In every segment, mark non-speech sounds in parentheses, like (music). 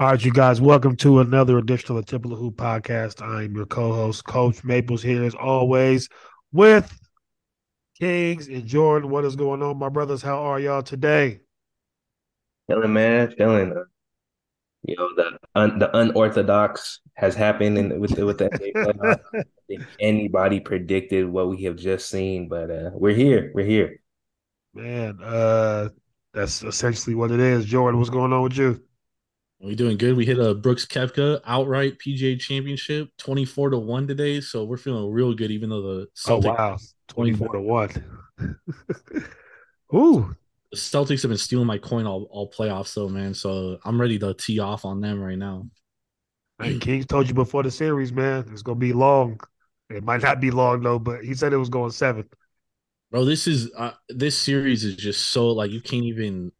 All right, you guys, welcome to another edition of the Tip of the Hoop podcast. I'm your co-host, Coach Maples, here as always with Kings and Jordan. What is going on, my brothers? How are y'all today? Feeling, man, feeling. Uh, you know, the un, the unorthodox has happened in, with the, with the NBA I think (laughs) anybody predicted what we have just seen, but uh, we're here. We're here. Man, uh, that's essentially what it is. Jordan, what's going on with you? We doing good. We hit a Brooks Koepka outright PGA Championship, twenty four to one today. So we're feeling real good, even though the Celtics, oh wow, twenty four to one. (laughs) Ooh, the Celtics have been stealing my coin all, all playoffs, though, man. So I'm ready to tee off on them right now. Hey, Kings told you before the series, man, it's gonna be long. It might not be long though, but he said it was going seven. Bro, this is uh, this series is just so like you can't even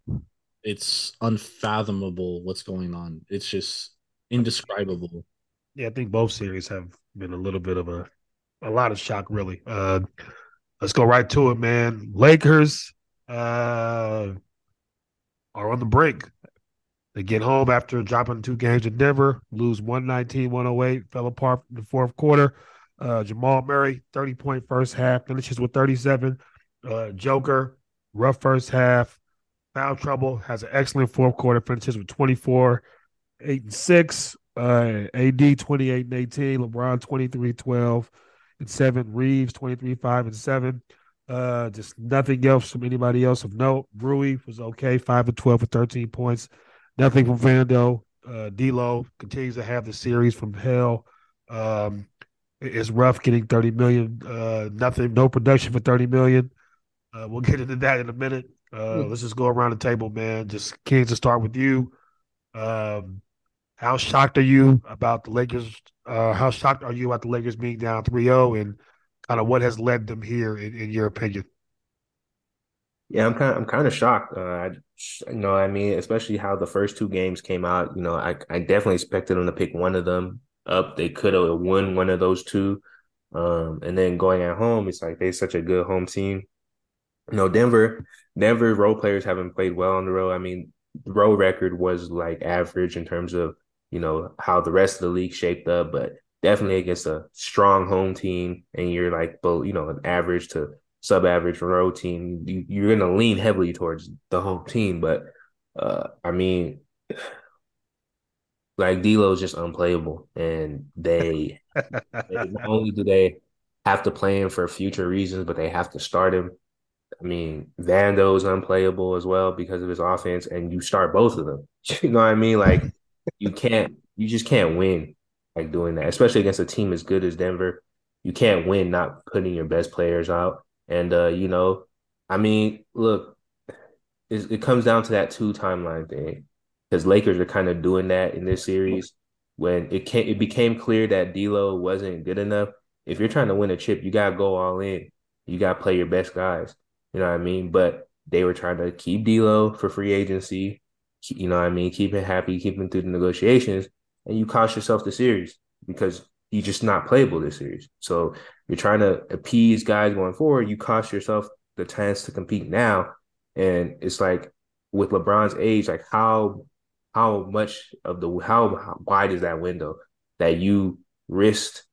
it's unfathomable what's going on. It's just indescribable. Yeah, I think both series have been a little bit of a a lot of shock, really. Uh let's go right to it, man. Lakers uh are on the brink. They get home after dropping two games in Denver, lose 119 108, fell apart in the fourth quarter. Uh, Jamal Murray, 30 point first half, finishes with 37. Uh, Joker, rough first half, foul trouble, has an excellent fourth quarter, finishes with 24, 8 and 6. Uh, AD 28 and 18, LeBron 23 12 and 7, Reaves 23 5 and 7. Uh, just nothing else from anybody else of note. Rui was okay, 5 and 12 for 13 points. Nothing from Vando. Uh, D'Lo continues to have the series from hell. Um, it's rough getting 30 million. Uh, nothing, no production for 30 million. Uh, we'll get into that in a minute. Uh, let's just go around the table, man. Just Kings to start with you. Um, how shocked are you about the Lakers? Uh, how shocked are you about the Lakers being down 3-0 and kind of what has led them here, in, in your opinion? Yeah, I'm kind of I'm kind of shocked. Uh, I, you know, I mean, especially how the first two games came out. You know, I I definitely expected them to pick one of them up. They could have won one of those two. Um, and then going at home, it's like they're such a good home team. You know, Denver, Denver role players haven't played well on the road. I mean, the road record was like average in terms of you know how the rest of the league shaped up, but definitely against a strong home team, and you're like, both you know, an average to sub-average road team, you, you're going to lean heavily towards the home team. But uh, I mean, (sighs) like D'Lo is just unplayable, and they, they (laughs) not only do they have to play him for future reasons, but they have to start him. I mean, Vando is unplayable as well because of his offense, and you start both of them. (laughs) You know what I mean? Like you can't, you just can't win like doing that, especially against a team as good as Denver. You can't win not putting your best players out. And uh, you know, I mean, look, it, it comes down to that two timeline thing because Lakers are kind of doing that in this series. When it came, it became clear that D'Lo wasn't good enough. If you're trying to win a chip, you gotta go all in. You gotta play your best guys. You know what I mean? But they were trying to keep D'Lo for free agency. You know what I mean? Keep him happy, keep him through the negotiations, and you cost yourself the series because he's just not playable this series. So you're trying to appease guys going forward. You cost yourself the chance to compete now, and it's like with LeBron's age, like how how much of the how, how wide is that window that you risked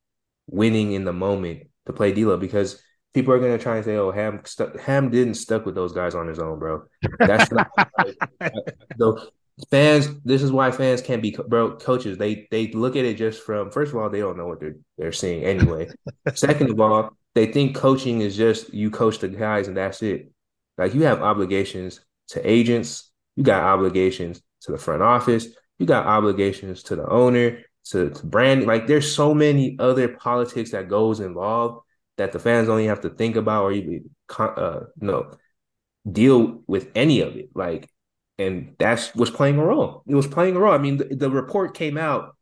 winning in the moment to play D'Lo because people are gonna try and say, "Oh, Ham stu- Ham didn't stuck with those guys on his own, bro." That's not (laughs) the fans. This is why fans can't be bro coaches. They they look at it just from first of all, they don't know what they're they're seeing anyway. (laughs) Second of all, they think coaching is just you coach the guys and that's it. Like you have obligations to agents, You got obligations to the front office. You got obligations to the owner, to, to branding. Like there's so many other politics that goes involved that the fans even have to think about or even uh, no deal with any of it. Like, and that's was playing a role. It was playing a role. I mean, the, the report came out.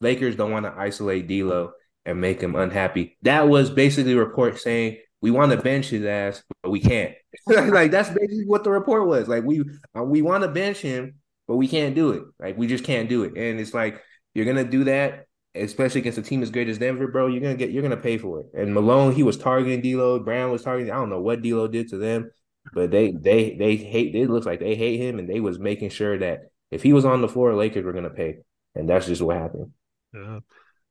Lakers don't want to isolate D'Lo and make him unhappy. That was basically a report saying we want to bench his ass, but we can't. (laughs) like that's basically what the report was. Like we uh, we want to bench him, but we can't do it. Like we just can't do it. And it's like you're gonna do that, especially against a team as great as Denver, bro. You're gonna get you're gonna pay for it. And Malone, he was targeting D'Lo. Brown was targeting. I don't know what D'Lo did to them, but they they they hate. It looks like they hate him, and they was making sure that if he was on the floor, Lakers were gonna pay, and that's just what happened. Yeah,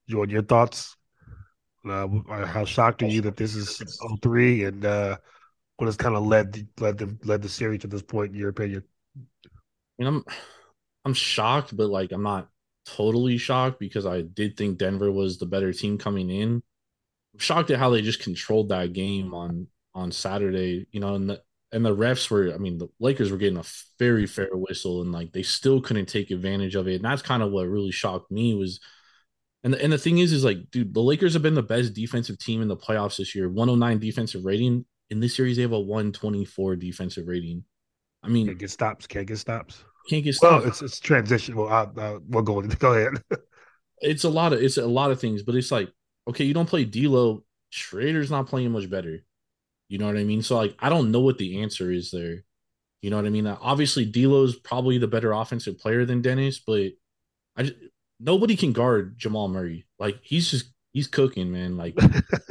Jordan, your thoughts? Uh, how shocked are you that this is 03 and uh, what has kind of led led them led the series to this point in your opinion? I mean, I'm I'm shocked, but like I'm not totally shocked because I did think Denver was the better team coming in. I'm shocked at how they just controlled that game on on Saturday, you know, and the and the refs were I mean, the Lakers were getting a very fair whistle and like they still couldn't take advantage of it. And that's kind of what really shocked me was and the, and the thing is, is like, dude, the Lakers have been the best defensive team in the playoffs this year. 109 defensive rating. In this series, they have a 124 defensive rating. I mean, can't get stops. Can't get stops. Can't get. Well, it's it's transition. Well, I, I, we'll go (laughs) go ahead. it's a lot of it's a lot of things, but it's like okay, you don't play D'Lo. Schröder's not playing much better. You know what I mean? So like, I don't know what the answer is there. You know what I mean? Obviously, D'Lo's probably the better offensive player than Dennis, but I just, nobody can guard Jamal Murray. Like he's just he's cooking, man. Like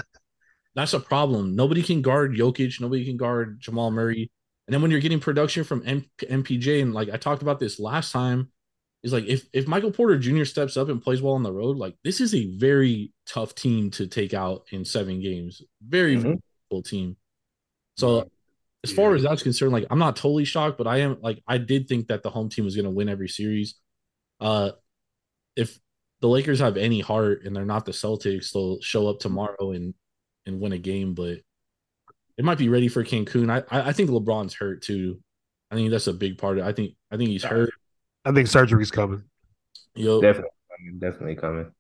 (laughs) that's a problem. Nobody can guard Jokic. Nobody can guard Jamal Murray. And then when you're getting production from M- MPJ, and like I talked about this last time, is like if if Michael Porter Jr. steps up and plays well on the road, like this is a very tough team to take out in seven games. Very mm-hmm. full team. So as far yeah. as that's concerned, like I'm not totally shocked, but I am like I did think that the home team was going to win every series. Uh, if the Lakers have any heart and they're not the Celtics, they'll show up tomorrow and and win a game. But it might be ready for Cancun. I I think LeBron's hurt too. I think that's a big part of it. I think I think he's hurt. I think surgery's coming. Yo, definitely, coming, definitely coming.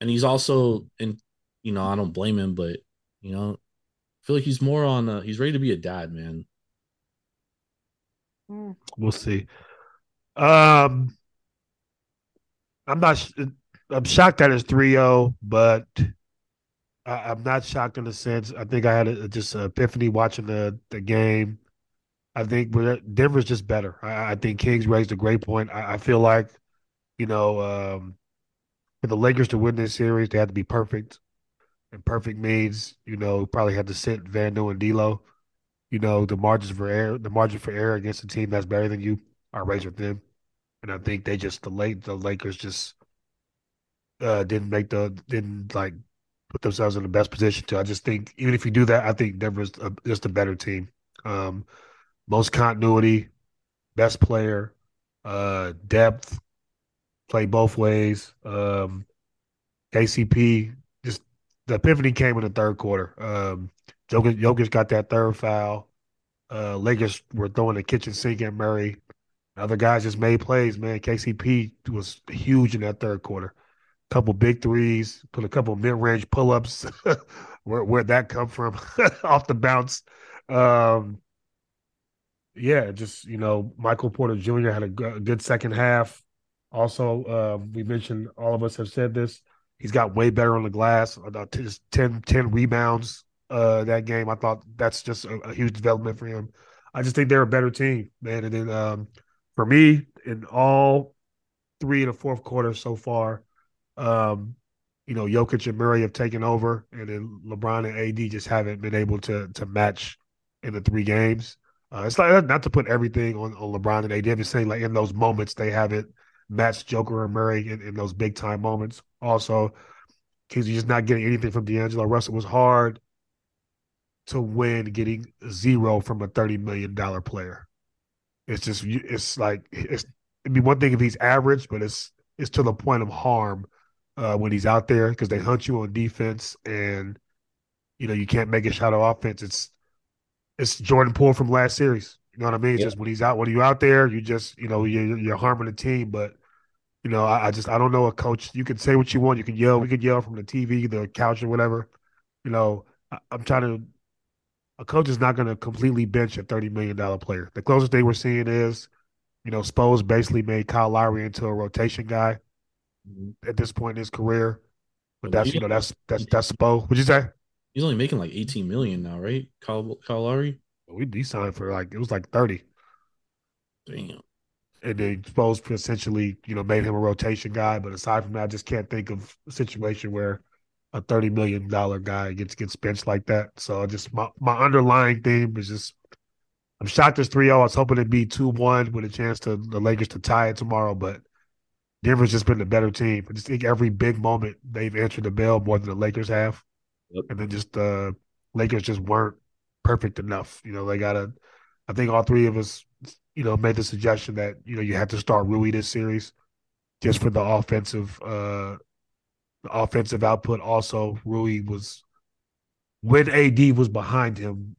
And he's also, and you know, I don't blame him, but you know, I feel like he's more on. Uh, he's ready to be a dad, man. We'll see. Um, I'm not. I'm shocked that it's 3-0, but I, am not shocked in a sense. I think I had a, just an epiphany watching the the game. I think Denver's just better. I, I, think Kings raised a great point. I, I feel like, you know, um, for the Lakers to win this series, they had to be perfect, and perfect means you know probably had to sit Vando and D'Lo. You know, the margins for error, the margin for error against a team that's better than you are razor thin and I think they just the late the Lakers just uh, didn't make the didn't like put themselves in the best position to. I just think even if you do that, I think Denver's a, just a better team. Um, most continuity, best player, uh, depth, play both ways. Um, KCP just the epiphany came in the third quarter. Um, Jokic, Jokic got that third foul. Uh, Lakers were throwing the kitchen sink at Murray. Other guys just made plays, man. KCP was huge in that third quarter. Couple big threes, put a couple mid range pull ups. (laughs) where where'd that come from? (laughs) Off the bounce. Um, yeah, just you know, Michael Porter Jr. had a, g- a good second half. Also, uh, we mentioned all of us have said this. He's got way better on the glass. About 10, 10 rebounds uh, that game. I thought that's just a, a, huge development for him. I just think they're a better team, man. And then um, for me in all three of the fourth quarter so far. Um, you know, Jokic and Murray have taken over, and then LeBron and AD just haven't been able to to match in the three games. Uh, it's like not to put everything on, on LeBron and AD. I'm just saying, like in those moments, they haven't matched Joker and Murray in, in those big time moments. Also, because you're just not getting anything from D'Angelo Russell. It was hard to win getting zero from a thirty million dollar player. It's just it's like it's it'd be one thing if he's average, but it's it's to the point of harm uh, when he's out there because they hunt you on defense and you know you can't make a shot of offense. It's it's Jordan Poole from last series. You know what I mean? Yeah. Just when he's out, when you out there, you just you know you're, you're harming the team. But you know, I, I just I don't know a coach. You can say what you want. You can yell. We can yell from the TV, the couch, or whatever. You know, I, I'm trying to. A coach is not going to completely bench a thirty million dollar player. The closest they were seeing is, you know, Spo's basically made Kyle Lowry into a rotation guy at this point in his career. But that's you know that's that's that's Spo. What'd you say? He's only making like 18 million now, right? Kyle, Kyle Lowry. We he signed for like it was like thirty. Damn. and then Spo's essentially, you know, made him a rotation guy. But aside from that, I just can't think of a situation where a thirty million dollar guy gets gets benched like that. So just my, my underlying theme is just I'm shocked it's 3-0. I was hoping it'd be 2-1 with a chance to the Lakers to tie it tomorrow, but Denver's just been the better team. I just think every big moment they've answered the bell more than the Lakers have. Yep. And then just the Lakers just weren't perfect enough. You know, they gotta I think all three of us, you know, made the suggestion that, you know, you have to start Rui this series just for the offensive uh the offensive output. Also, Rui was when AD was behind him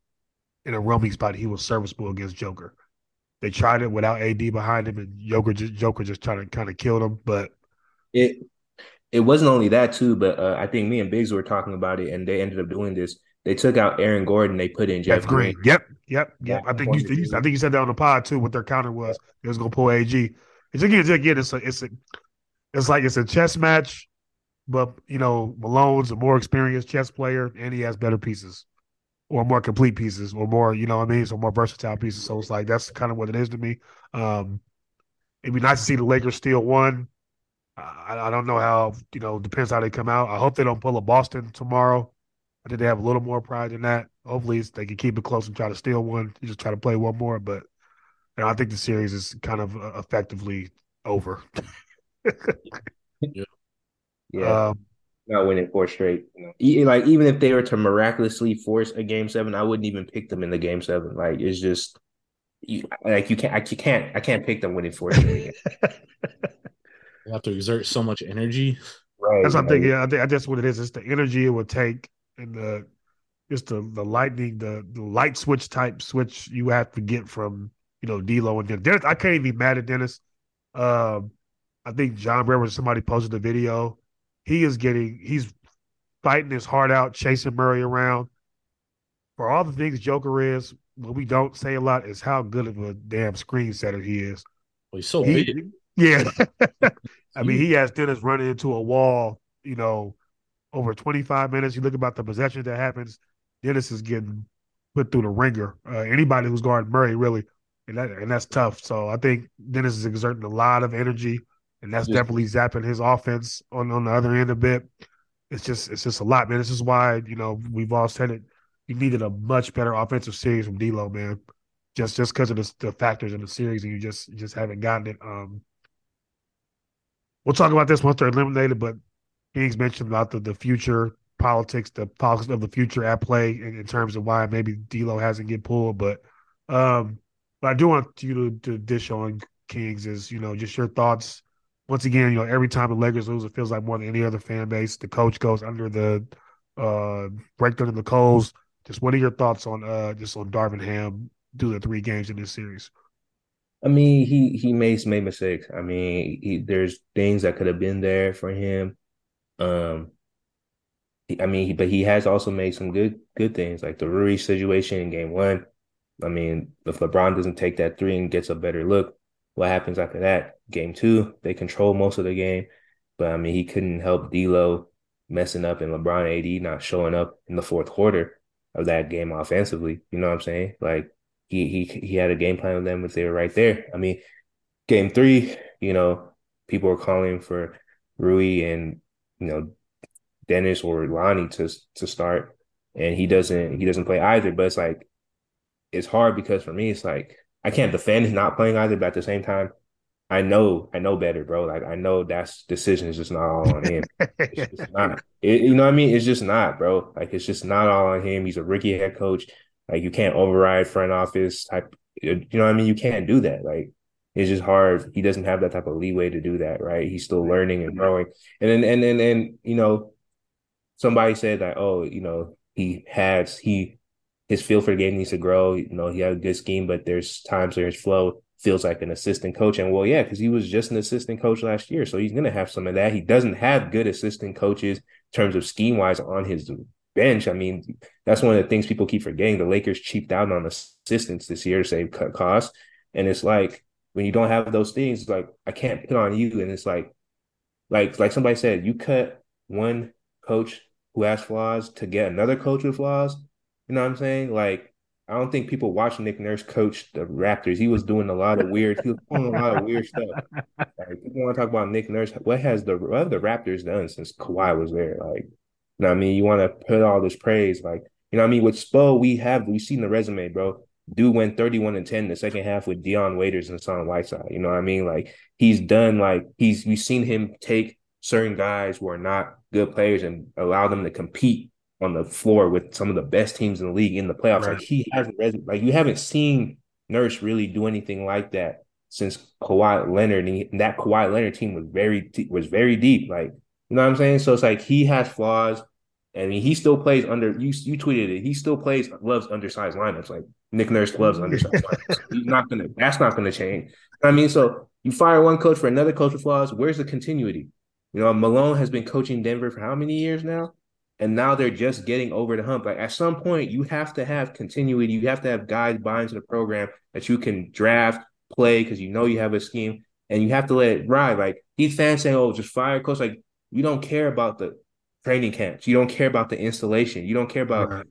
in a roaming spot, he was serviceable against Joker. They tried it without AD behind him, and Joker just Joker just trying to kind of kill him. But It it wasn't only that too, but uh, I think me and Biggs were talking about it, and they ended up doing this. They took out Aaron Gordon, they put in Jeff, Jeff Green, yep, yep, yep. Yeah, I think you, you, I think you said that on the pod too. What their counter was, it was gonna pull AG. It's again, it's again, it's a, it's a, it's like it's a chess match, but you know, Malone's a more experienced chess player, and he has better pieces, or more complete pieces, or more, you know what I mean, so more versatile pieces. So it's like that's kind of what it is to me. Um, it'd be nice to see the Lakers steal one. I, I don't know how, you know, depends how they come out. I hope they don't pull a Boston tomorrow. I think they have a little more pride than that. Hopefully, they can keep it close and try to steal one. Just try to play one more, but you know, I think the series is kind of uh, effectively over. (laughs) Yeah, Um, not winning four straight. You know, E- like even if they were to miraculously force a game seven, I wouldn't even pick them in the game seven. Like it's just you, like you can't, I you can't, I can't pick them winning four straight. (laughs) you have to exert so much energy. right? that's what I'm thinking. Yeah, I think that's what it is. It's the energy it would take and the just the the lightning, the, the light switch type switch you have to get from you know D'Lo and Dennis. Dennis I can't even be mad at Dennis. Um, I think John Brewer, somebody posted a video. He is getting, he's fighting his heart out, chasing Murray around. For all the things Joker is, what we don't say a lot is how good of a damn screen setter he is. Well, he's so He- big. Yeah. (laughs) I mean, he has Dennis running into a wall, you know, over 25 minutes. You look about the possession that happens, Dennis is getting put through the ringer. Uh, anybody who's guarding Murray, really. And that and that's tough. So I think Dennis is exerting a lot of energy, and that's Yeah. definitely zapping his offense on, on the other end a bit. It's just it's just a lot, man. This is why, you know, we've all said it. You needed a much better offensive series from D'Lo, man. Just just because of the, the factors in the series, and you just you just haven't gotten it. Um, we'll talk about this once they're eliminated. But Kings mentioned about the, the future politics, the politics of the future at play in, in terms of why maybe D'Lo hasn't get pulled. But um, but I do want you to, to dish on Kings is you know just your thoughts. Once again, you know every time the Lakers lose, it feels like more than any other fan base. The coach goes under the uh break under the coals. Just what are your thoughts on uh just on Darvin Ham do the three games in this series? I mean, he he made made mistakes. I mean, he, there's things that could have been there for him. Um, I mean, but he has also made some good good things, like the Rui situation in Game One. I mean, if LeBron doesn't take that three and gets a better look, what happens after that? Game two, they control most of the game, but I mean, he couldn't help D'Lo messing up and LeBron AD not showing up in the fourth quarter of that game offensively. You know what I'm saying? Like he he he had a game plan with them if they were right there. I mean, game three, you know, people were calling for Rui and you know Dennis or Lonnie to to start, and he doesn't he doesn't play either. But it's like it's hard because for me, it's like I can't defend not playing either, but at the same time, I know I know better, bro. Like I know that's decision is just not all on him. It's (laughs) just not. It, you know what I mean? It's just not, bro. Like it's just not all on him. He's a rookie head coach. Like you can't override front office type. You know what I mean? You can't do that. Like it's just hard. He doesn't have that type of leeway to do that, right? He's still learning and growing. And then and then and you know, somebody said that, oh, you know, he has he his feel for the game needs to grow. You know, he had a good scheme, but there's times where his flow feels like an assistant coach. And well, yeah, because he was just an assistant coach last year. So he's going to have some of that. He doesn't have good assistant coaches in terms of scheme wise on his bench. I mean, that's one of the things people keep forgetting. The Lakers cheaped out on assistants this year to save cut costs. And it's like when you don't have those things, like I can't put on you. And it's like, like, like somebody said, you cut one coach who has flaws to get another coach with flaws. You know what I'm saying? Like, I don't think people watching Nick Nurse coach the Raptors. He was doing a lot of weird. He was doing a lot of weird stuff. Like, people want to talk about Nick Nurse. What has the what have the Raptors done since Kawhi was there? Like, you know what I mean? You want to put all this praise, like, you know what I mean? With Spo, we have we seen the resume, bro. Dude went 31 and 10 in the second half with Dion Waiters and Son Whiteside. You know what I mean? Like he's done like he's we've seen him take certain guys who are not good players and allow them to compete on the floor with some of the best teams in the league in the playoffs. Right. Like he hasn't like you haven't seen Nurse really do anything like that since Kawhi Leonard. And, he, and that Kawhi Leonard team was very was very deep. Like you know what I'm saying? So it's like he has flaws. I mean, he still plays under you. You tweeted it. He still plays loves undersized lineups. Like Nick Nurse loves mm-hmm. undersized lineups. He's not gonna. That's not gonna change. I mean, so you fire one coach for another coach with flaws. Where's the continuity? You know, Malone has been coaching Denver for how many years now? And now they're just getting over the hump. Like at some point, you have to have continuity. You have to have guys buy into the program that you can draft, play because you know you have a scheme, and you have to let it ride. Like these fans saying, "Oh, just fire coach." Like you don't care about the training camps. You don't care about the installation. You don't care about right.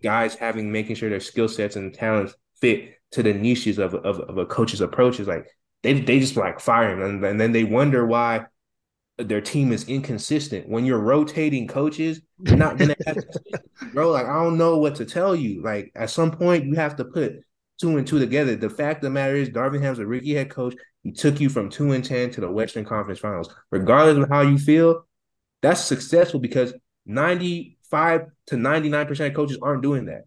guys having making sure their skill sets and talents fit to the niches of, of, of a coach's approaches. Like they they just like fire him, and, and then they wonder why their team is inconsistent. When you're rotating coaches, you're not gonna have (laughs) bro. Like I don't know what to tell you. Like at some point, you have to put two and two together. The fact of the matter is, Darvin Ham's a rookie head coach. He took you from two and ten to the Western Conference Finals. Regardless of how you feel, that's successful because ninety five to ninety nine percent of coaches aren't doing that.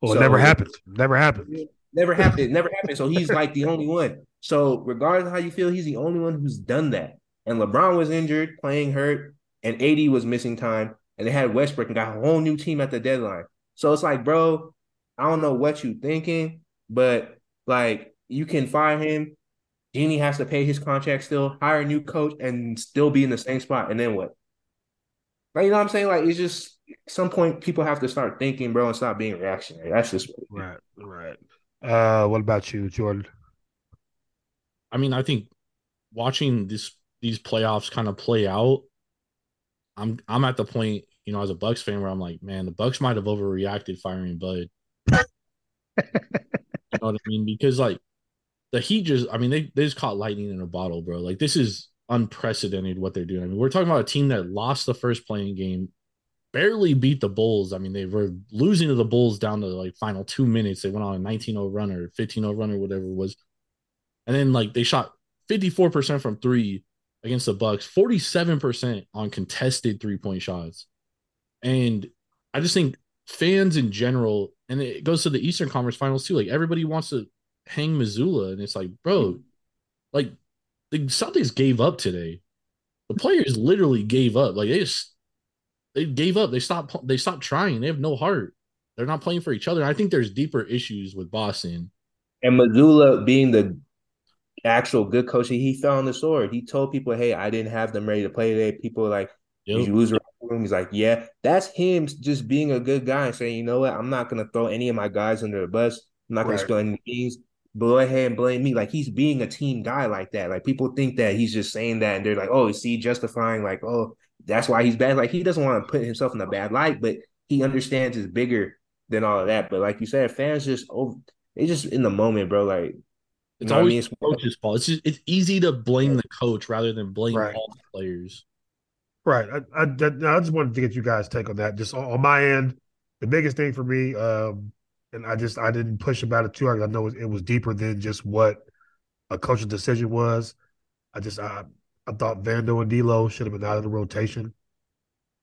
Well, so, it never happened. Never happened. Never happened. It never happened. So he's like the only one. So regardless of how you feel, he's the only one who's done that and LeBron was injured, playing hurt, and AD was missing time, and they had Westbrook and got a whole new team at the deadline. So it's like, bro, I don't know what you're thinking, but like you can fire him. Jeanie has to pay his contract still, hire a new coach, and still be in the same spot. And then what? Like, you know what I'm saying? Like, it's just some point people have to start thinking, bro, and stop being reactionary. That's just right, right. Uh, what about you, Jordan? I mean, I think watching this these playoffs kind of play out, I'm I'm at the point, you know, as a Bucks fan where I'm like, man, the Bucks might have overreacted firing Bud. (laughs) you know what I mean? Because like the Heat just, I mean, they they just caught lightning in a bottle, bro. Like this is unprecedented what they're doing. I mean, we're talking about a team that lost the first playing game, barely beat the Bulls. I mean, they were losing to the Bulls down to like final two minutes. They went on a 19-0 run or 15-0 run or whatever it was. And then like they shot 54% from three against the Bucks, 47% on contested three-point shots. And I just think fans in general, and it goes to the Eastern Conference Finals too. Like everybody wants to hang Mazzulla, and it's like, bro, mm-hmm. like the Celtics gave up today. The players literally gave up. Like they just they gave up. They stopped. They stopped trying. They have no heart. They're not playing for each other. I think there's deeper issues with Boston. And Mazzulla being the actual good coach, he fell on the sword. He told people, "Hey, I didn't have them ready to play today." People were like, yep. "Did you lose?" Room? He's like, "Yeah." That's him just being a good guy and saying, "You know what? I'm not gonna throw any of my guys under the bus. I'm not gonna right. spill any beans. Go ahead and blame me." Like he's being a team guy like that. Like people think that he's just saying that, and they're like, "Oh, see, justifying like, oh, that's why he's bad." Like he doesn't want to put himself in a bad light, but he understands it's bigger than all of that. But like you said, fans just over. They just in the moment, bro. Like it's always I mean? the coach's fault. It's just, it's easy to blame the coach rather than blame right. all the players. Right. I, I, I, just wanted to get you guys' take on that. Just on, on my end, the biggest thing for me, um, and I just I didn't push about it too hard. I know it, it was deeper than just what a coach's decision was. I just I, I thought Vando and D'Lo should have been out of the rotation.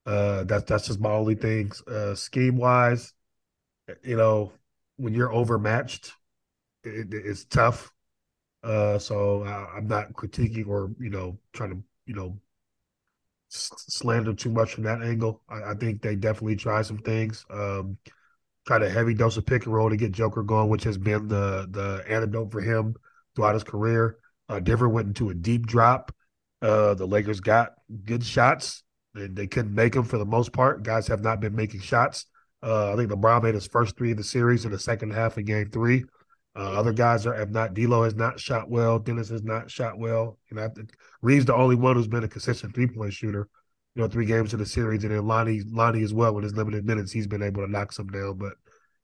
Uh, that's that's just my only things. Uh, scheme wise, you know, when you're overmatched, it, it's tough. Uh, so I, am not critiquing or you know trying to you know slander too much from that angle. I, I, think they definitely try some things. Um, kind of heavy dose of pick and roll to get Joker going, which has been the the antidote for him throughout his career. Uh, Denver went into a deep drop. Uh, the Lakers got good shots, and they couldn't make them for the most part. Guys have not been making shots. Uh, I think LeBron made his first three of the series in the second half of Game Three. Uh, other guys are, have not. D'Lo has not shot well. Dennis has not shot well. You know, Reed's the only one who's been a consistent three point shooter. You know, three games in the series, and then Lonnie, Lonnie as well. With his limited minutes, he's been able to knock some down. But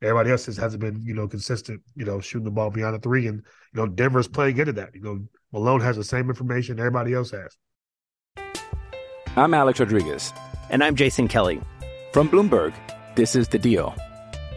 everybody else just hasn't been, you know, consistent. You know, shooting the ball beyond the three, and you know, Denver's playing into that. You know, Malone has the same information everybody else has. I'm Alex Rodriguez, and I'm Jason Kelly from Bloomberg. This is the Deal.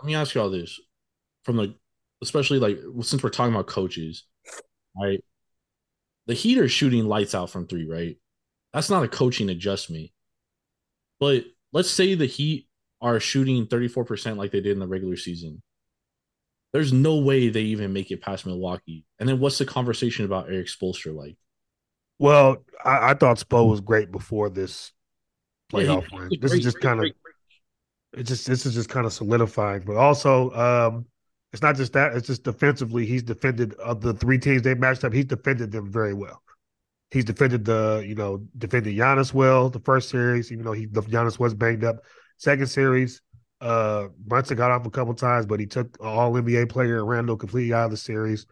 Let me ask y'all this, from the, especially like since we're talking about coaches, right? The Heat are shooting lights out from three, right? That's not a coaching adjustment. But let's say the Heat are shooting 34% like they did in the regular season. There's no way they even make it past Milwaukee. And then what's the conversation about Erik Spoelstra like? Well, I, I thought Spo was great before this playoff yeah, win. This great, is just kind of it just this is just kind of solidifying. But also, um, it's not just that; it's just defensively. He's defended of the three teams they matched up. He's defended them very well. He's defended the you know defended Giannis well the first series, even though he the Giannis was banged up. Second series, uh, Brunson got off a couple times, but he took All NBA player Randle completely out of the series.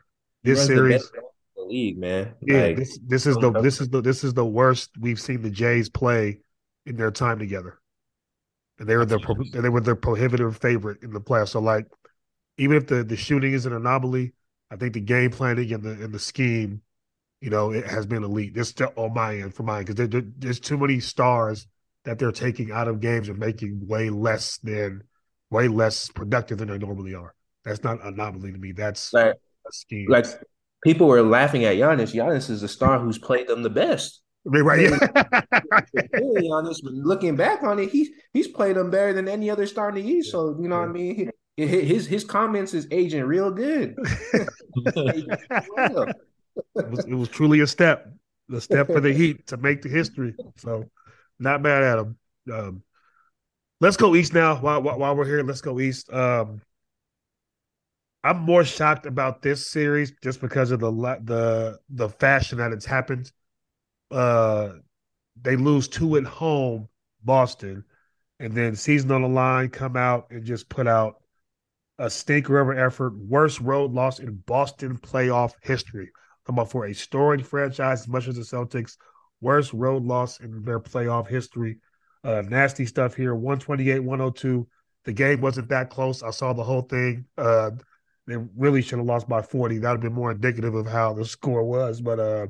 This series, the league, man. Yeah, like, this this is the this is the this is the worst we've seen the Jays play in their time together they were the they were the prohibitive favorite in the playoffs. So like, even if the the shooting is an anomaly, I think the game planning and the and the scheme, you know, it has been elite. This on my end for mine because there, there's too many stars that they're taking out of games and making way less than way less productive than they normally are. That's not an anomaly to me. That's like, a scheme. Like people were laughing at Giannis. Giannis is the star who's played them the best. Right, yeah. (laughs) really honest, looking back on it, he's he's played them better than any other star in the East. So you know yeah. what I mean. His his comments is aging real good. (laughs) it, was, it was truly a step, a step for the Heat to make the history. So, not bad at him. Um, let's go east now. While, while we're here, let's go east. Um, I'm more shocked about this series just because of the the the fashion that it's happened uh they lose two at home, Boston, and then season on the line come out and just put out a stinker of an effort, worst road loss in Boston playoff history. Come up for a storied franchise as much as the Celtics, worst road loss in their playoff history. Uh, nasty stuff here, 128, 102. The game wasn't that close. I saw the whole thing. Uh, they really should have lost by 40. That would have been more indicative of how the score was. But uh,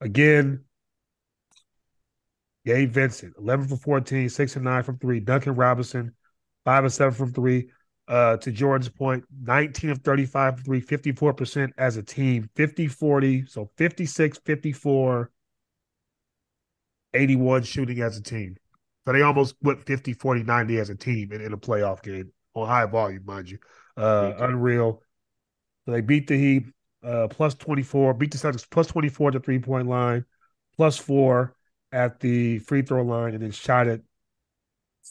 again, Gabe Vincent, 11 for 14, 6 and 9 from three. Duncan Robinson, 5 and 7 from three. Uh, to Jordan's point, 19 of 35 from three, 54% as a team, 50 40. So 56, 54, 81 shooting as a team. So they almost went 50, 40, 90 as a team in, in a playoff game on high volume, mind you. Uh, unreal. So they beat the Heat uh, plus 24, beat the Celtics plus 24 to three point line, plus four at the free throw line and then shot it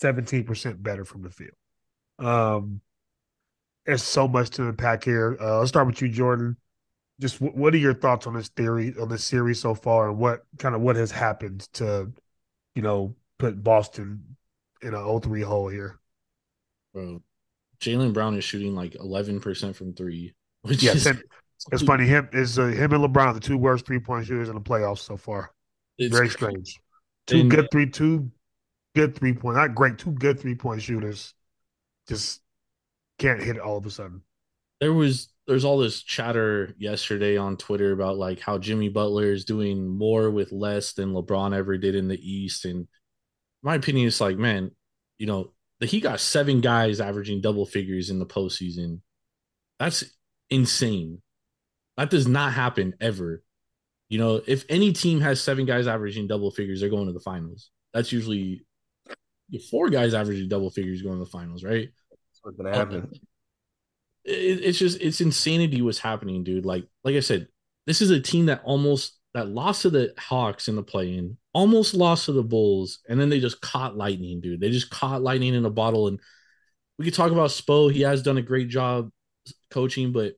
17% better from the field. Um, there's so much to unpack here. Uh, let's start with you, Jordan. Just w- what are your thoughts on this theory on this series so far, and what kind of what has happened to, you know, put Boston in an 0-3 hole here? Bro, Jaylen Brown is shooting like 11% from three, which yeah, is It's funny. Him is uh, him and LeBron, the two worst three point shooters in the playoffs so far. It's Very strange. Two And- good three, two good three point, not great, two good three point shooters. Just can't hit it all of a sudden. there was there's all this chatter yesterday on Twitter about like how Jimmy Butler is doing more with less than LeBron ever did in the East. And my opinion is like, man, you know, the he got seven guys averaging double figures in the postseason. That's insane. That does not happen ever. You know, if any team has seven guys averaging double figures, they're going to the finals. That's usually four guys averaging double figures going to the finals, right? That's what's gonna happen. Um, it, it's just it's insanity what's happening, dude. Like like I said, this is a team that almost that lost to the Hawks in the play-in, almost lost to the Bulls, and then they just caught lightning, dude. They just caught lightning in a bottle. And we could talk about Spo. He has done a great job coaching, but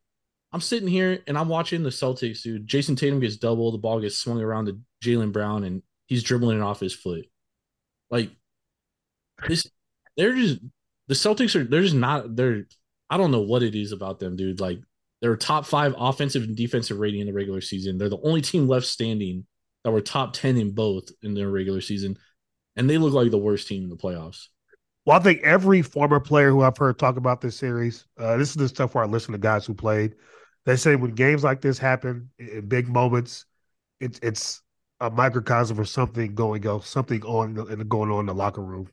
I'm sitting here and I'm watching the Celtics, dude. Jayson Tatum gets double, the ball gets swung around to Jaylen Brown, and he's dribbling it off his foot. Like this, they're just the Celtics are they're just not they're I don't know what it is about them, dude. Like they're top five offensive and defensive rating in the regular season. They're the only team left standing that were top ten in both in their regular season, and they look like the worst team in the playoffs. Well, I think every former player who I've heard talk about this series, uh, this is the stuff where I listen to guys who played. They say when games like this happen in big moments, it's it's a microcosm of something going go something on and going on in the locker room.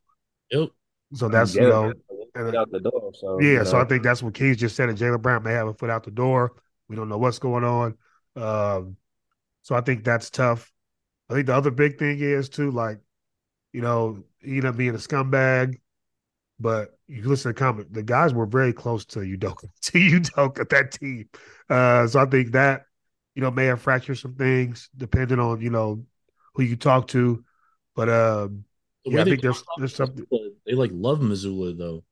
Yep. So that's Yeah, you know, get out the door. So yeah. you So I think that's what Keys just said. And Jaylen Brown may have a foot out the door. We don't know what's going on. Um, so I think that's tough. I think the other big thing is too, like, you know, he ended up being a scumbag, but you listen to the comment, the guys were very close to Udoka, (laughs) to Udoka, that team. Uh, so I think that, you know, may have fractured some things depending on, you know, who you talk to. But um, yeah, I think there's there's something. Mazzulla, They like love Mazzulla though.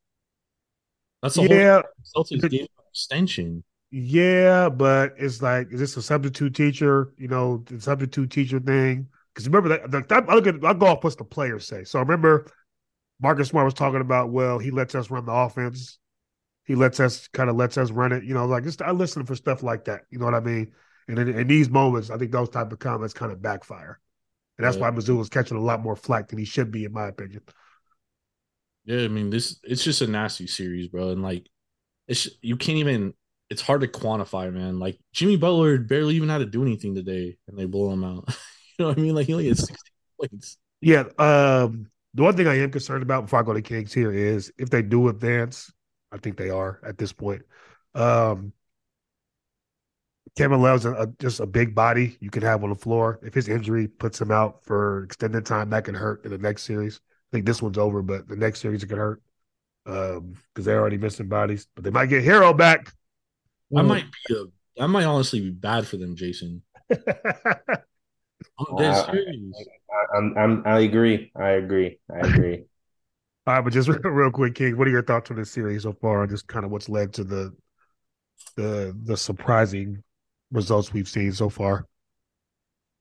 That's the Yeah, whole Celtics gave him an extension. Yeah, but it's like, is this a substitute teacher? You know, the substitute teacher thing. Because remember that the, I look at I go off what the players say. So I remember, Marcus Smart was talking about, well, he lets us run the offense. He lets us kind of lets us run it. You know, like just I listen for stuff like that. You know what I mean? And in, in these moments, I think those type of comments kind of backfire, and that's Yeah. why Mazzulla's catching a lot more flack than he should be, in my opinion. Yeah, I mean this it's just a nasty series, bro. And like it's you can't even it's hard to quantify, man. Like Jimmy Butler barely even had to do anything today and they blow him out. (laughs) you know what I mean? Like he only had 16 points. Yeah. Um, the one thing I am concerned about before I go to Kings here is if they do advance, I think they are at this point. Um, Kevin Love's a, a, just a big body you can have on the floor. If his injury puts him out for extended time, that can hurt in the next series. I think this one's over, but the next series it could hurt um, because they're already missing bodies. But they might get Herro back. I might be a that might honestly be bad for them, Jason. (laughs) I'm dead I- serious. I, I'm, I'm, I agree. I agree. I agree. (laughs) All right, but just real quick, King, what are your thoughts on this series so far? and Just kind of what's led to the the the surprising results we've seen so far.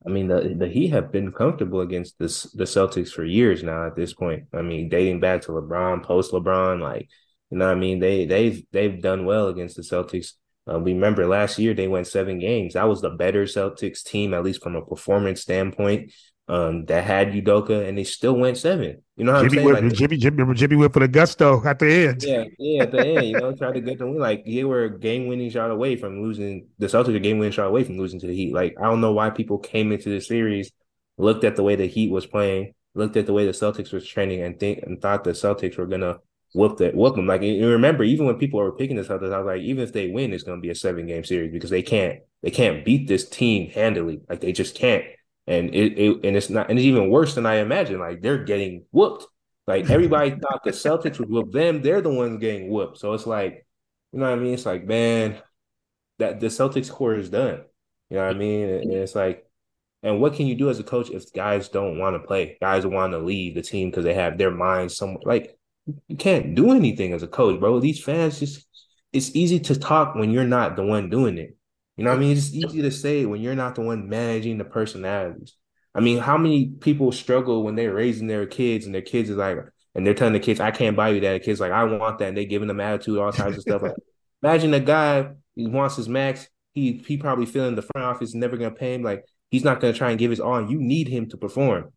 I mean, the the Heat have been comfortable against this the Celtics for years now. At this point, I mean, dating back to LeBron, post LeBron, like you know, what I mean, they they've they've done well against the Celtics. Uh, we remember last year they went seven games. That was the better Celtics team, at least from a performance standpoint. Um, that had Udoka, and they still went seven. You know what Jimmy I'm saying? went, Like, Jimmy, Jimmy, remember Jimmy went for the gusto at the end. yeah, yeah, at the end, you know, (laughs) tried to get them like they were a game winning shot away from losing. The Celtics a game winning shot away from losing to the Heat. Like I don't know why people came into the series, looked at the way the Heat was playing, looked at the way the Celtics was trending, and think and thought the Celtics were gonna whoop the whoop them. Like you remember, even when people were picking the Celtics, I was like, even if they win, it's gonna be a seven game series because they can't they can't beat this team handily. Like they just can't. And it, it and it's not and it's even worse than I imagined. Like they're getting whooped. Like everybody (laughs) thought the Celtics would whoop them. They're the ones getting whooped. So it's like, you know what I mean? It's like, man, that the Celtics core is done. You know what I mean? And it's like, and what can you do as a coach if guys don't want to play? Guys want to leave the team because they have their minds somewhere. Like you can't do anything as a coach, bro. These fans just it's easy to talk when you're not the one doing it. You know what I mean? It's easy to say when you're not the one managing the personalities. I mean, how many people struggle when they're raising their kids and their kids is like, and they're telling the kids, I can't buy you that. The kids like, I want that. And they giving them attitude, all kinds of stuff. Like, imagine a guy, he wants his max. he he probably feeling the front office never gonna pay him. Like he's not gonna try and give his all. You need him to perform.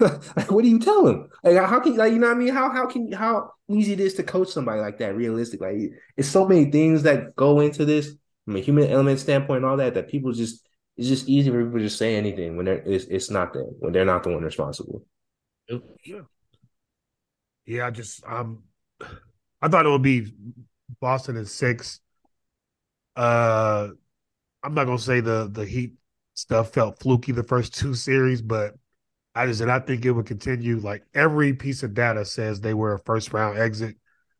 Like what do you tell him? Like how can like you know what I mean? How how can how easy it is to coach somebody like that? Realistic, like it's so many things that go into this from a human element standpoint and all that that people just it's just easy for people to just say anything when they're it's, it's not them when they're not the one responsible. Yeah, yeah. I just um, I thought it would be Boston at six. Uh, I'm not gonna say the the Heat stuff felt fluky the first two series, but I just did not think it would continue. Like every piece of data says they were a first round exit,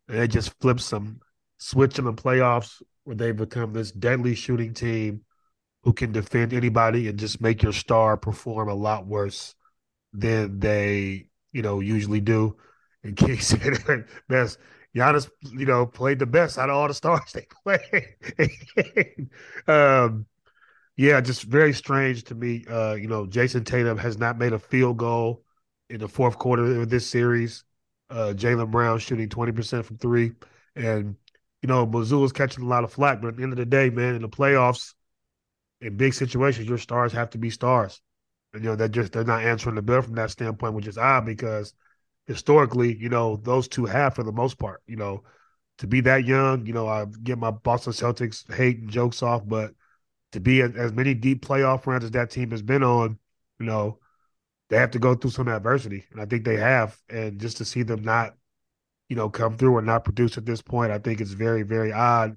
and it just flips them, switch in the playoffs where they become this deadly shooting team who can defend anybody and just make your star perform a lot worse than they, you know, usually do. And King (laughs) said best Giannis, you know, played the best out of all the stars they (laughs) played. um, yeah, just very strange to me. Uh, you know, Jayson Tatum has not made a field goal in the fourth quarter of this series. Uh, Jaylen Brown shooting 20% from three. And, you know, Mazzulla's catching a lot of flack. But at the end of the day, man, in the playoffs, in big situations, your stars have to be stars. And, you know, they're just, they're not answering the bell from that standpoint, which is odd because historically, you know, those two have for the most part, you know, to be that young, you know, I get my Boston Celtics hate and jokes off, but – to be as many deep playoff runs as that team has been on, you know, they have to go through some adversity, and I think they have. And just to see them not, you know, come through or not produce at this point, I think it's very, very odd.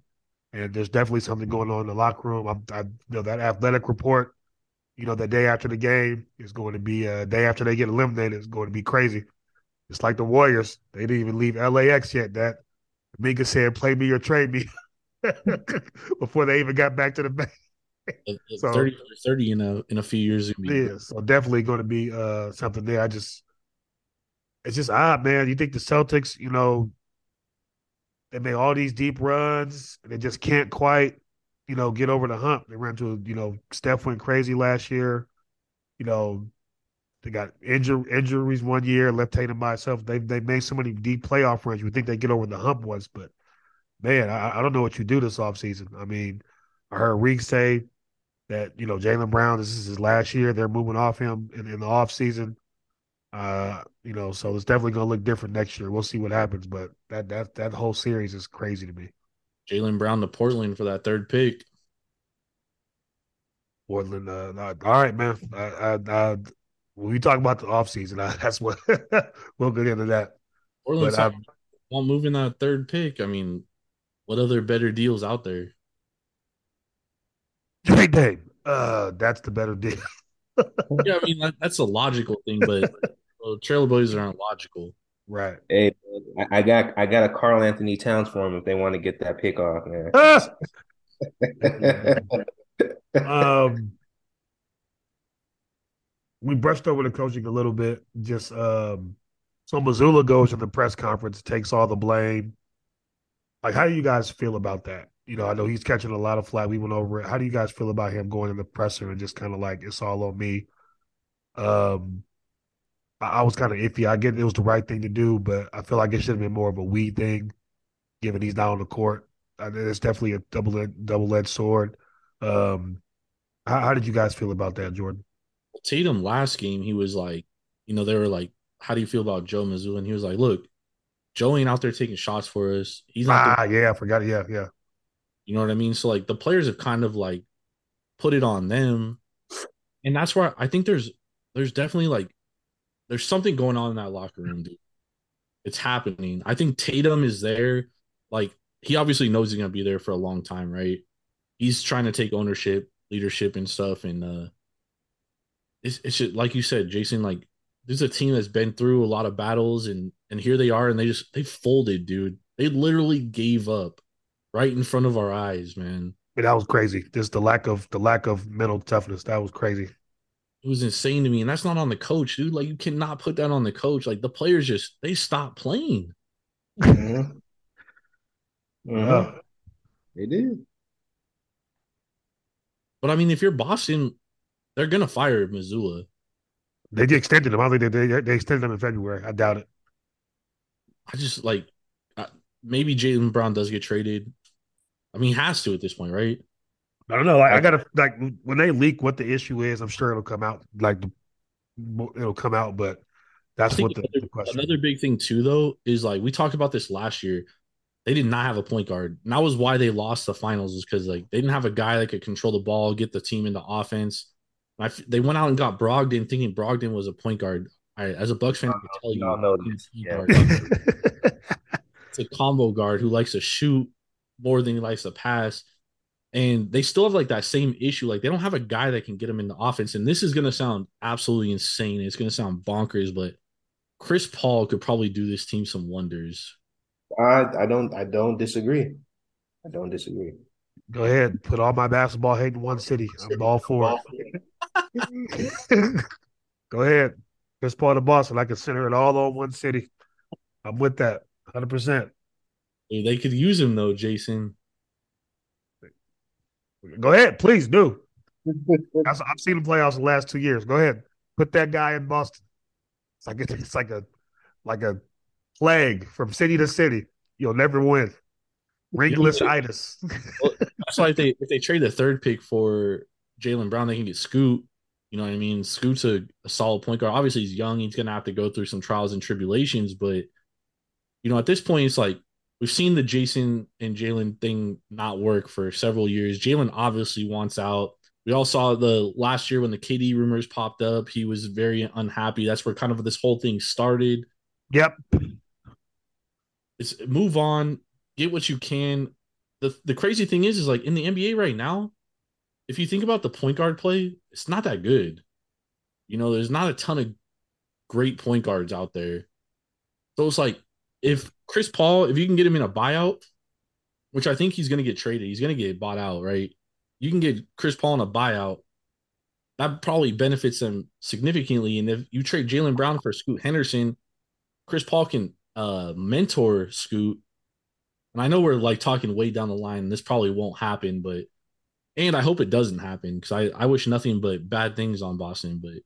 And there's definitely something going on in the locker room. I, I you know that athletic report, you know, the day after the game is going to be a uh, day after they get eliminated is going to be crazy. It's like the Warriors; they didn't even leave LAX yet. That Minka said, "Play me or trade me," (laughs) before they even got back to the bank (laughs) so, 30, 30 in a in a few years. Yeah, so definitely going to be uh something there. I just it's just odd, man. You think the Celtics, you know, they made all these deep runs, and they just can't quite, you know, get over the hump. They ran to, you know, Steph went crazy last year. You know, they got injury injuries one year, left Tatum by itself. They they made so many deep playoff runs. You would think they get over the hump once, but man, I, I don't know what you do this offseason. I mean, I heard Reek say that you know Jaylen Brown. This is his last year. They're moving off him in, in the off season. Uh, you know, so it's definitely going to look different next year. We'll see what happens, but that that that whole series is crazy to me. Jaylen Brown to Portland for that third pick. Portland, uh, all right, man. I, I, I, when we talk about the offseason, I, (laughs) that's what we'll get into that. Portland won't move that third pick. I mean, what other better deals out there? Trade Dame. Uh, that's the better deal. (laughs) yeah, I mean that, that's a logical thing, but (laughs) well, Trailblazers aren't logical. Right. Hey, I got I got a Karl-Anthony Towns for him if they want to get that pick off, man. (laughs) um, we brushed over the coaching a little bit. Just um, so Mazzulla goes to the press conference, takes all the blame. Like, how do you guys feel about that? You know, I know he's catching a lot of flack. We went over it. How do you guys feel about him going in the presser and just kind of like it's all on me? Um, I, I was kind of iffy. I get it was the right thing to do, but I feel like it should have been more of a we thing, given he's not on the court. it's definitely a double double edged sword. Um, how, how did you guys feel about that, Jordan? Tatum last game, he was like, you know, they were like, "How do you feel about Joe Mazzulla?" And he was like, "Look, Joe ain't out there taking shots for us. He's not." Ah, yeah, I forgot. Yeah, yeah. You know what I mean? So like the players have kind of like put it on them. And that's why I think there's there's definitely like there's something going on in that locker room, dude. It's happening. I think Tatum is there. Like he obviously knows he's gonna be there for a long time, right? He's trying to take ownership, leadership, and stuff. And uh it's it's just, like you said, Jason. Like there's a team that's been through a lot of battles, and and here they are, and they just they folded, dude. They literally gave up right in front of our eyes, man. And that was crazy. Just the lack of the lack of mental toughness. That was crazy. It was insane to me, and that's not on the coach, dude. Like you cannot put that on the coach. Like the players just they stop playing. Mm-hmm. Uh-huh. (laughs) They did. But I mean, if you're Boston, they're gonna fire Mazzulla. They extended him. I think they, they they extended him in February. I doubt it. I just like maybe Jaylen Brown does get traded. I mean, he has to at this point, right? I don't know. Like, I gotta like when they leak what the issue is. I'm sure it'll come out. Like it'll come out, but that's what the, another, the question. Another big thing too, though, is like we talked about this last year. They did not have a point guard, and that was why they lost the finals. Is because like they didn't have a guy that could control the ball, get the team into offense. I, they went out and got Brogdon, thinking Brogdon was a point guard. I, as a Bucks fan, I can tell you, know yeah. it's (laughs) a combo guard who likes to shoot more than he likes to pass. And they still have like that same issue. Like they don't have a guy that can get them in the offense. And this is going to sound absolutely insane. It's going to sound bonkers, but Chris Paul could probably do this team some wonders. I I don't I don't disagree. I don't disagree. Go ahead, put all my basketball hate in one city. I'm all for it. (laughs) Go ahead, Chris Paul to Boston. I can center it all on one city. I'm with that, hundred percent. They could use him though, Jason. Go ahead, please do. I've, I've seen him playoffs the last two years. Go ahead, put that guy in Boston. It's like it's like a like a plague from city to city. You'll never win. Ringless itis. well, (laughs) that's why if they if they trade the third pick for Jaylen Brown, they can get Scoot. You know what I mean? Scoot's a, a solid point guard. Obviously, he's young. He's gonna have to go through some trials and tribulations, but you know, at this point, it's like we've seen the Jayson and Jaylen thing not work for several years. Jaylen obviously wants out. We all saw the last year when the KD rumors popped up. He was very unhappy. That's where kind of this whole thing started. Yep. It's move on, get what you can. The the crazy thing is, is like in the NBA right now, if you think about the point guard play, it's not that good. You know, there's not a ton of great point guards out there. So it's like if Chris Paul, if you can get him in a buyout, which I think he's going to get traded, he's going to get bought out, right? You can get Chris Paul in a buyout. That probably benefits them significantly. And if you trade Jaylen Brown for Scoot Henderson, Chris Paul can uh, mentor Scoot. And I know we're like talking way down the line. This probably won't happen, but and I hope it doesn't happen because I, I wish nothing but bad things on Boston. But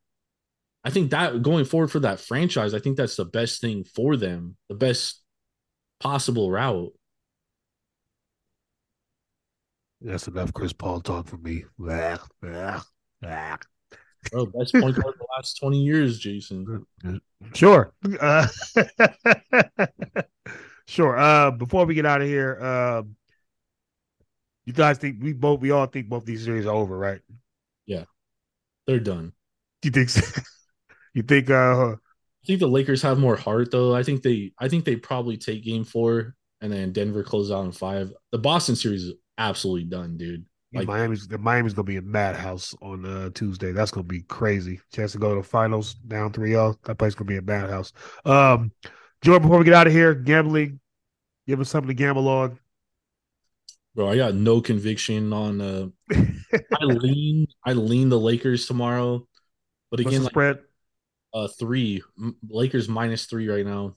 I think that going forward for that franchise, I think that's the best thing for them, the best possible route. That's enough Chris Paul talk for me. Blah, blah, blah. Bro, best point guard the last 20 years, Jason. Sure. Uh, (laughs) sure. Uh, before we get out of here, uh, you guys think we both we all think both these series are over, right? Yeah. They're done. You think so? (laughs) you think uh I think the Lakers have more heart though. I think they I think they probably take game four and then Denver closes out in five. The Boston series is absolutely done, dude. Like, Miami's the Miami's gonna be a madhouse on uh, Tuesday. That's gonna be crazy. Chance to go to the finals down 3-0. That place gonna be a madhouse. Um, Jordan, before we get out of here, gambling, give us something to gamble on. Bro, I got no conviction on. Uh, (laughs) I lean, I lean the Lakers tomorrow, but again, like, spread uh three Lakers minus three right now.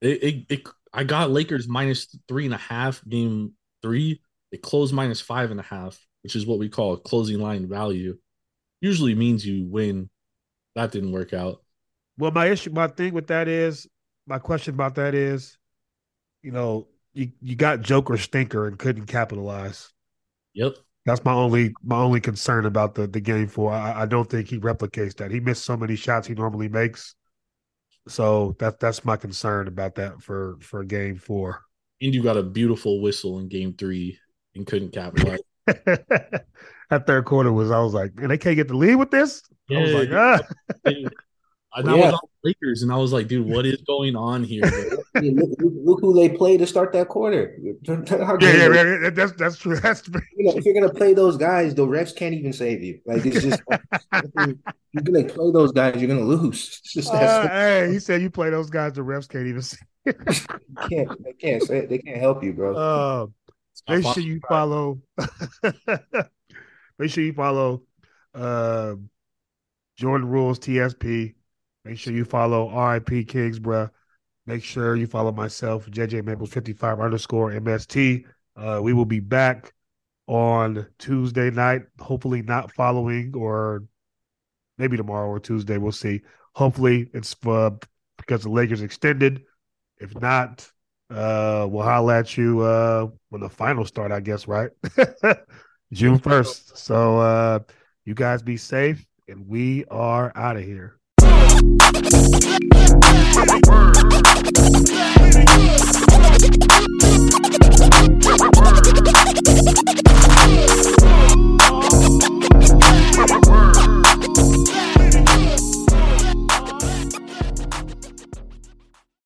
It, it, it I got Lakers minus three and a half game three it closed minus five and a half, which is what we call a closing line value. Usually means you win. That didn't work out. Well, my issue, my thing with that is, my question about that is, you know, you, you got Joker stinker and couldn't capitalize. Yep. That's my only my only concern about the the game four. I, I don't think he replicates that. He missed so many shots he normally makes. So that that's my concern about that for for game four. And you got a beautiful whistle in game three and couldn't capitalize. (laughs) that third quarter was, I was like, and they can't get the lead with this. Yeah, I was like, ah. I yeah. was on Lakers, and I was like, dude, what is going on here? (laughs) look, look, who they play to start that quarter. yeah, yeah, yeah, that's that's true. That's true. You know, if you're gonna play those guys, the refs can't even save you. Like it's just (laughs) you're gonna play those guys, you're gonna lose. (laughs) Just uh, hey, he said you play those guys, the refs can't even. Save you. (laughs) can't they can't Say, they can't help you, bro. Uh, make sure you follow. make sure you follow uh, Jordan Rules TSP. Make sure you follow RIP Kingsborough. Make sure you follow myself, JJ Maples 55 underscore MST. Uh, we will be back on Tuesday night. Hopefully, not following or maybe tomorrow or Tuesday. We'll see. Hopefully, it's uh, because the Lakers extended. If not, uh, we'll holler at you uh, when the finals start, I guess, right? (laughs) June first. So uh, you guys be safe, and we are out of here. Word.